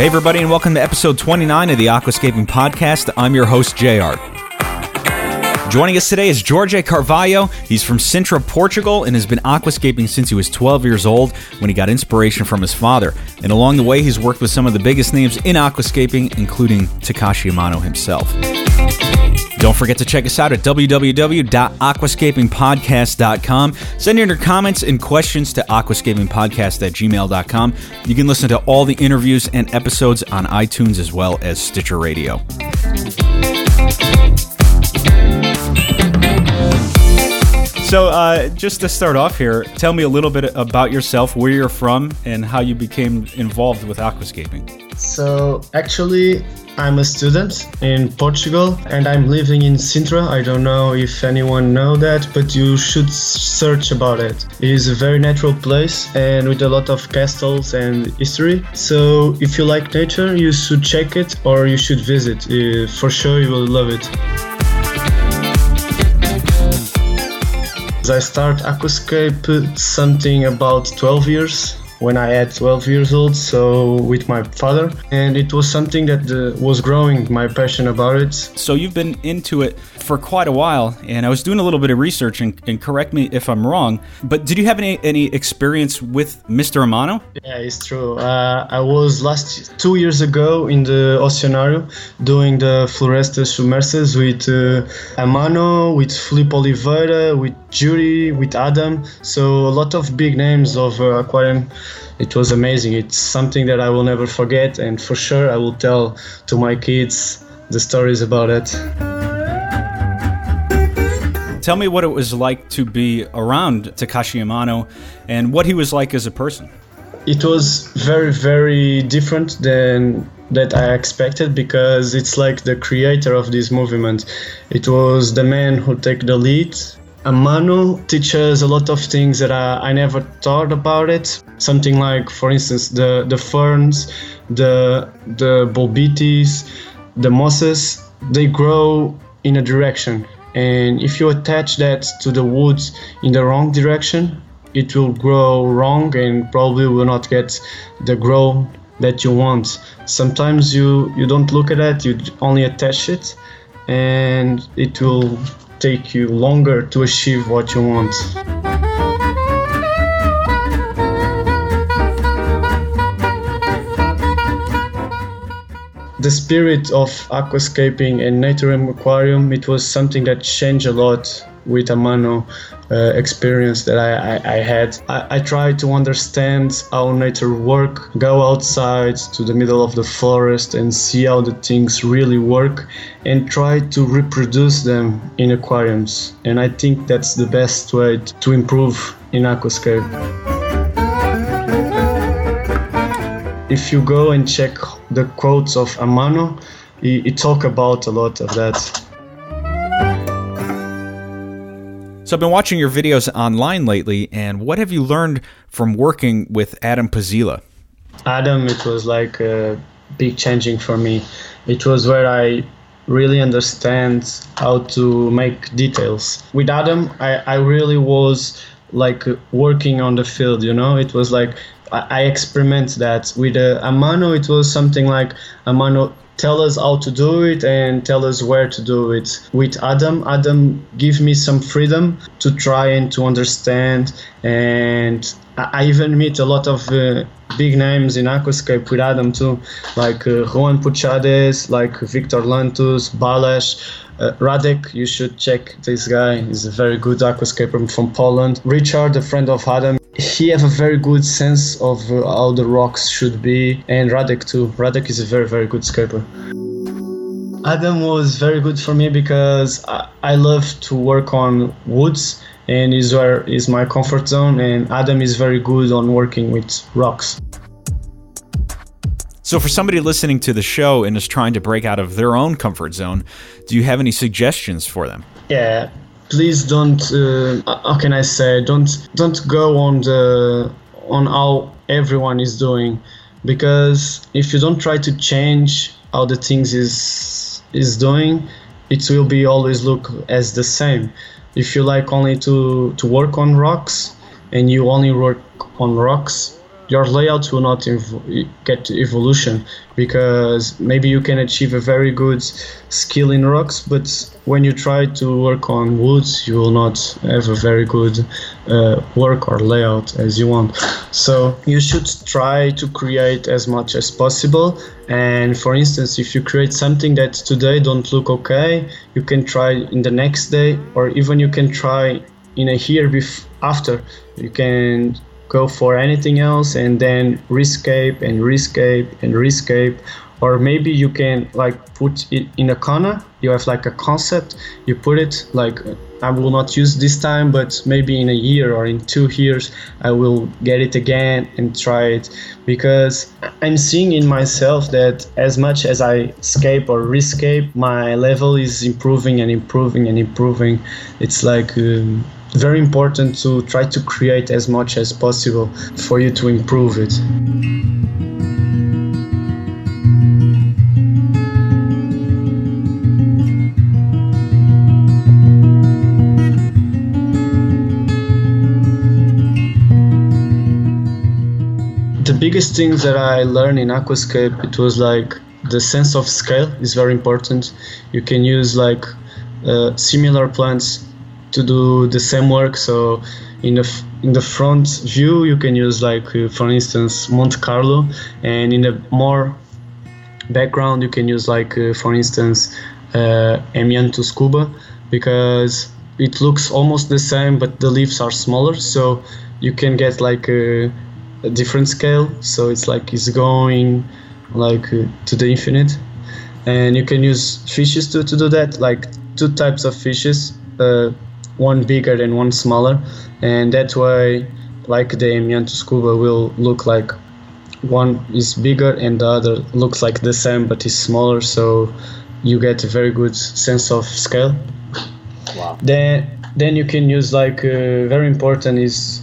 Hey, everybody, and welcome to episode 29 of the Aquascaping Podcast. I'm your host, JR. Joining us today is Jorge Carvalho. He's from Sintra, Portugal, and has been aquascaping since he was 12 years old when he got inspiration from his father. And along the way, he's worked with some of the biggest names in aquascaping, including Takashi Amano himself. Don't forget to check us out at www.aquascapingpodcast.com. Send in your comments and questions to aquascapingpodcast at gmail.com. You can listen to all the interviews and episodes on iTunes as well as Stitcher Radio. So, uh, just to start off here, tell me a little bit about yourself, where you're from, and how you became involved with aquascaping. So, actually, I'm a student in Portugal and I'm living in Sintra. I don't know if anyone know that, but you should search about it. It is a very natural place and with a lot of castles and history. So if you like nature, you should check it or you should visit. Uh, for sure, you will love it. I start aquascape something about 12 years when I had 12 years old, so with my father, and it was something that uh, was growing my passion about it. So you've been into it for quite a while, and I was doing a little bit of research, and, and correct me if I'm wrong, but did you have any any experience with Mr. Amano? Yeah, it's true. Uh, I was last two years ago in the Oceanário doing the Florestas Submersas with uh, Amano, with Filipe Oliveira, with Judy, with Adam. So a lot of big names of uh, aquarium it was amazing. It's something that I will never forget, and for sure I will tell to my kids the stories about it. Tell me what it was like to be around Takashi Amano and what he was like as a person. It was very, very different than that I expected because it's like the creator of this movement. It was the man who take the lead Amano teaches a lot of things that I, I never thought about it. Something like, for instance, the, the ferns, the, the Bolbitis, the mosses, they grow in a direction. And if you attach that to the woods in the wrong direction, it will grow wrong and probably will not get the growth that you want. Sometimes you, you don't look at that, you only attach it, and it will take you longer to achieve what you want. The spirit of aquascaping and Naturium Aquarium, it was something that changed a lot with Amano uh, experience that I, I, I had. I, I try to understand how nature work, go outside to the middle of the forest and see how the things really work and try to reproduce them in aquariums. And I think that's the best way to improve in aquascape. If you go and check the quotes of Amano, he, he talk about a lot of that. So I've been watching your videos online lately, and what have you learned from working with Adam Paszczela? Adam, it was like a big changing for me. It was where I really understand how to make details. With Adam, I, I really was like working on the field, you know? It was like I, experiment that. With uh, Amano, it was something like Amano tell us how to do it and tell us where to do it. With Adam, Adam give me some freedom to try and to understand and I even meet a lot of uh, big names in aquascape with Adam too, like uh, Juan Puchades, like Viktor Lantos, Balash, uh, Radek. You should check this guy. He's a very good aquascaper from Poland. Richard, a friend of Adam, he have a very good sense of uh, how the rocks should be, and Radek too. Radek is a very very good scaper. Adam was very good for me because I, I love to work on woods and is where is my comfort zone and Adam is very good on working with rocks. So for somebody listening to the show and is trying to break out of their own comfort zone, do you have any suggestions for them? Yeah, please don't uh, how can i say don't don't go on the on how everyone is doing. Because if you don't try to change how the things is is doing it will be always look as the same. If you like only to to work on rocks and you only work on rocks your layout will not ev- get evolution because maybe you can achieve a very good skill in rocks, but when you try to work on woods, you will not have a very good uh, work or layout as you want. So you should try to create as much as possible. And for instance, if you create something that today don't look okay, you can try in the next day, or even you can try in a year bef- after. You can go for anything else and then rescape and rescape and rescape. Or maybe you can like put it in a corner. You have like a concept. You put it like i will not use this time but maybe in a year or in two years i will get it again and try it. Because i'm seeing in myself that as much as i escape or rescape my level is improving and improving and improving. It's like um, very important to try to create as much as possible for you to improve it. The biggest things that I learned in Aquascape it was like the sense of scale is very important. You can use like uh, similar plants to do the same work. So in the in the front view, you can use like uh, for instance Monte Carlo, and in the more background, you can use like uh, for instance uh, Hemianthus cuba because it looks almost the same, but the leaves are smaller, so you can get like a, a different scale. So it's like it's going like uh, to the infinite, and you can use fishes to, to do that, like two types of fishes. Uh, one bigger and one smaller, and that's why like the Hemianthus cuba will look like one is bigger and the other looks like the same but is smaller, so you get a very good sense of scale. Wow. Then then you can use like uh, very important is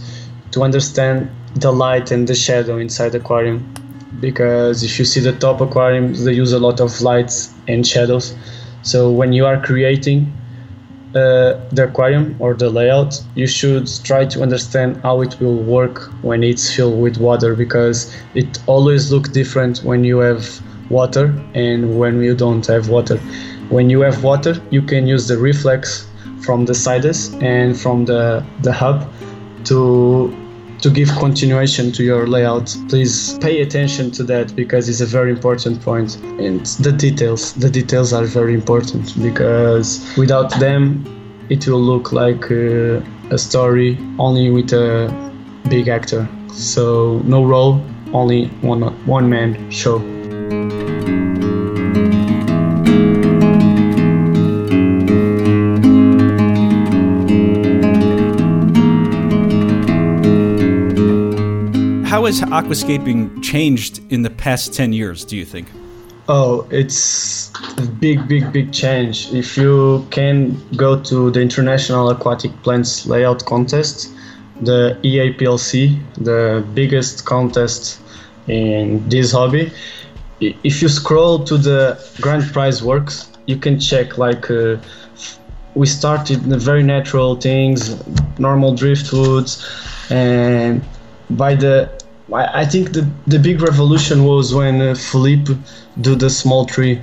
to understand the light and the shadow inside the aquarium because if you see the top aquariums they use a lot of lights and shadows so when you are creating uh, the aquarium or the layout, you should try to understand how it will work when it's filled with water because it always looks different when you have water and when you don't have water. When you have water, you can use the reflex from the sides and from the, the hub to to give continuation to your layout. Please pay attention to that because it's a very important point. And the details, the details are very important because without them, it will look like uh, a story only with a big actor. So no role, only one one man show. Has aquascaping changed in the past 10 years, do you think? Oh, it's a big, big, big change. If you can go to the International Aquatic Plants Layout Contest, the IAPLC, the biggest contest in this hobby, if you scroll to the grand prize works, you can check like uh, we started very natural things, normal driftwoods, and by the I, I think the the big revolution was when uh, Philippe do the small tree.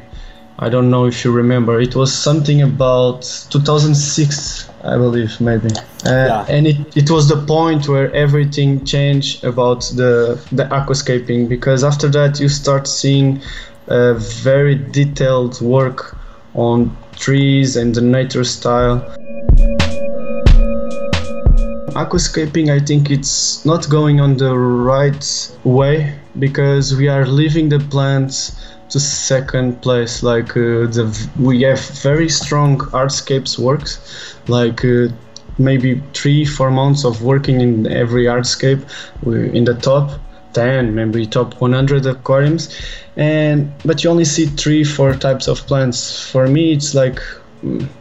I don't know if you remember. It was something about 2006, I believe, maybe. Uh, yeah. And it, it was the point where everything changed about the the aquascaping because after that you start seeing uh, very detailed work on trees and the nature style aquascaping, I think it's not going on the right way because we are leaving the plants to second place. Like uh, the we have very strong hardscapes works, like. Uh, maybe three four months of working in every hardscape in the top 10 maybe top 100 aquariums and but you only see three four types of plants for me it's like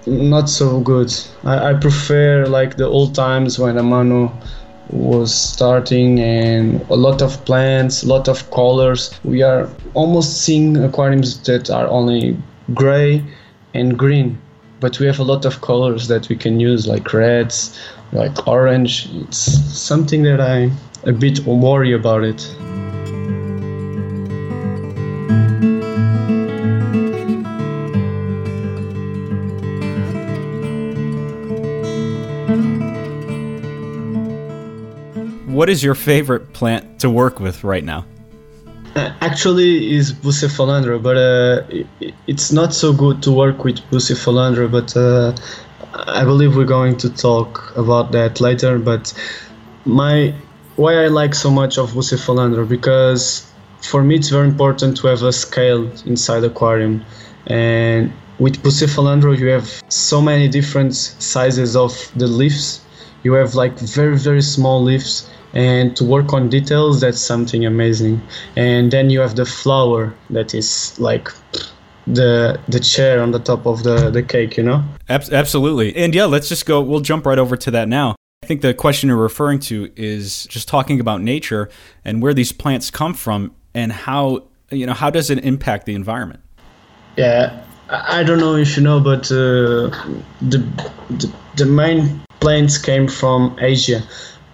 not so good. I, I prefer like the old times when Amano was starting and a lot of plants, a lot of colors. We are almost seeing aquariums that are only gray and green, but we have a lot of colors that we can use like reds, like orange. It's something that I a bit worry about it. What is your favorite plant to work with right now? Uh, actually, is Bucephalandra, but uh, it's not so good to work with Bucephalandra. But uh, I believe we're going to talk about that later. But my why I like so much of Bucephalandra because for me it's very important to have a scale inside aquarium, and with Bucephalandra you have so many different sizes of the leaves. You have like very very small leaves and to work on details that's something amazing. And then you have the flower that is like the the chair on the top of the the cake you know? Absolutely. And yeah let's just go we'll jump right over to that now. I think the question you're referring to is just talking about nature and where these plants come from and how you know how does it impact the environment? Yeah i don't know if you know but uh, the, the the main plants came from asia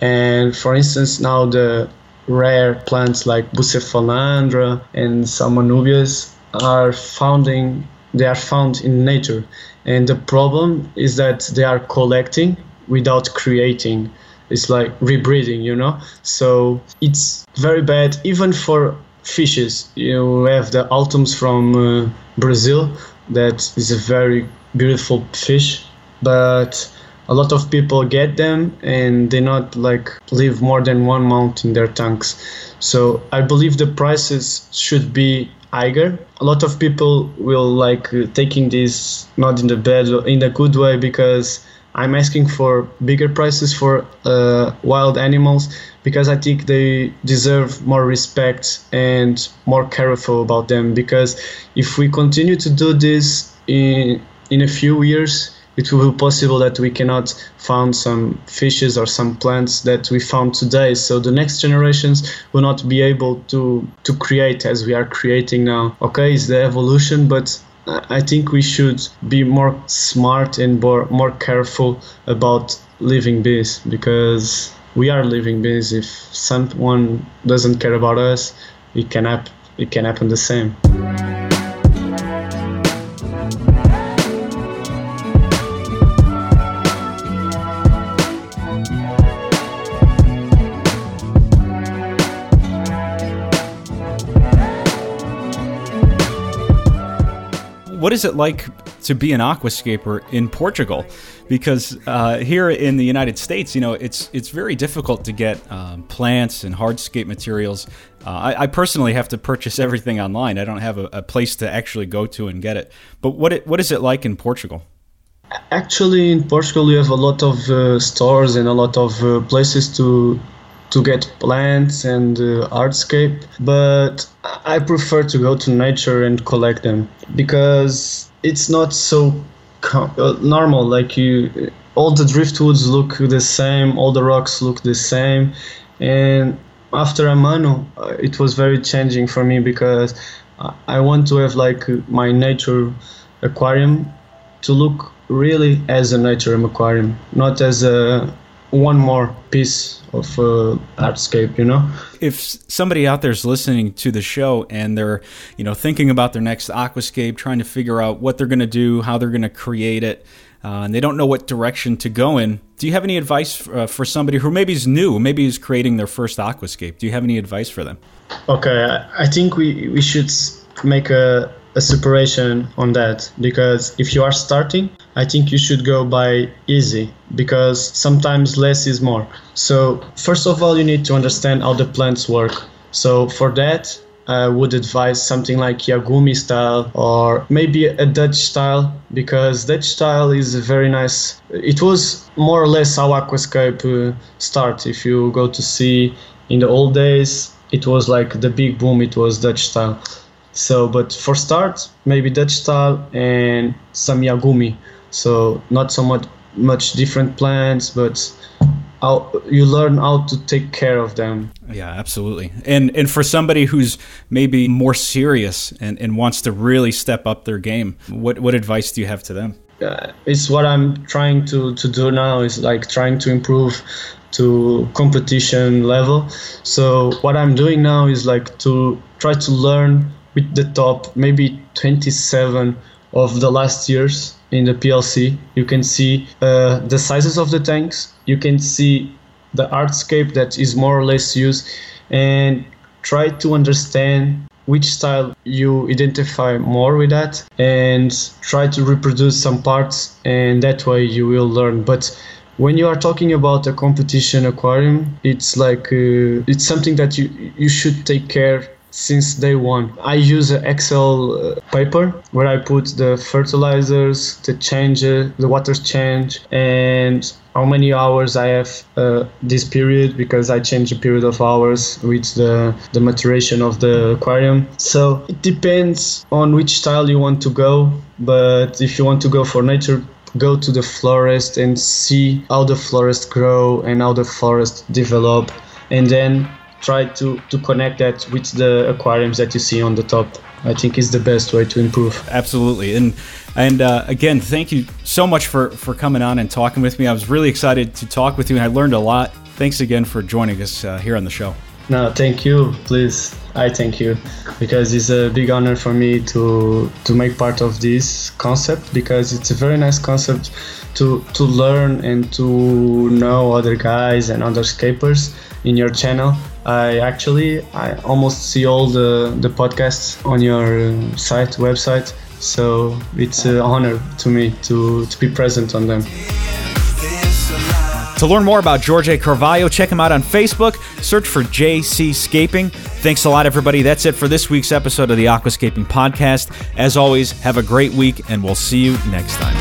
and for instance, now the rare plants like Bucephalandra and some Anubias are founding they are found in nature. And the problem is that they are collecting without creating. It's like rebreeding, you know? So it's very bad even for fishes. You have the Altums from uh, Brazil that is a very beautiful fish, but a lot of people get them and they not like leave more than one month in their tanks. So I believe the prices should be higher. A lot of people will like taking this not in the bad in a good way because I'm asking for bigger prices for uh, wild animals because I think they deserve more respect and more careful about them. Because if we continue to do this in in a few years, it will be possible that we cannot find some fishes or some plants that we found today. So the next generations will not be able to to create as we are creating now. Okay, it's the evolution, but I think we should be more smart and more more careful about living bees because we are living bees. If someone doesn't care about us, it can happen. It can happen the same. What is it like to be an aquascaper in Portugal? Because uh, here in the United States, you know, it's it's very difficult to get um, plants and hardscape materials. Uh, I, I, personally have to purchase everything online. I don't have a, a, place to actually go to and get it. But what it, what is it like in Portugal? Actually, in Portugal, you have a lot of uh, stores and a lot of uh, places to to get plants and uh, hardscape, but I prefer to go to nature and collect them because it's not so uh, normal. Like you, all the driftwoods look the same, all the rocks look the same, and after Amano, uh, it was very changing for me because I want to have like my nature aquarium to look really as a nature aquarium, not as a one more piece of uh, hardscape you know? If somebody out there is listening to the show and they're you know thinking about their next aquascape trying to figure out what they're going to do how they're going to create it uh, and they don't know what direction to go in do you have any advice uh, for somebody who maybe is new maybe is creating their first aquascape? Do you have any advice for them? Okay i think we we should make a a separation on that because if you are starting i think you should go by easy because sometimes less is more so first of all you need to understand how the plants work so for that I would advise something like Iwagumi style or maybe a Dutch style because Dutch style is very nice. It was more or less how Aquascape uh, start. If you go to see in the old days, it was like the big boom. It was Dutch style. So, but for start, maybe Dutch style and some Iwagumi. So not so much much different plants, but how you learn how to take care of them. Yeah, absolutely. And and for somebody who's maybe more serious and, and wants to really step up their game, what what advice do you have to them? Uh, it's what I'm trying to, to do now is like trying to improve to competition level. So what I'm doing now is like to try to learn with the top maybe 27 of the last years in the PLC. You can see uh, the sizes of the tanks. You can see the hardscape that is more or less used, and try to understand which style you identify more with that and try to reproduce some parts and that way you will learn but when you are talking about a competition aquarium it's like uh, it's something that you you should take care since day one. I use an Excel uh, paper where I put the fertilizers, the change, the water change, and how many hours I have uh, this period because I change the period of hours with the, the maturation of the aquarium. So it depends on which style you want to go. But if you want to go for nature, go to the forest and see how the forest grow and how the forest develop and then try to, to connect that with the aquariums that you see on the top. I think is the best way to improve. Absolutely, and and uh, again, thank you so much for for coming on and talking with me. I was really excited to talk with you, and I learned a lot. Thanks again for joining us uh, here on the show. No, thank you. Please, I thank you because it's a big honor for me to to make part of this concept because it's a very nice concept to to learn and to know other guys and other scapers in your channel I actually I almost see all the the podcasts on your uh, site website, so it's an honor to me to to be present on them. To learn more about Jorge Carvalho, check him out on Facebook. Search for JC Scaping. Thanks a lot, everybody. That's it for this week's episode of the Aquascaping Podcast. As always, have a great week, and we'll see you next time.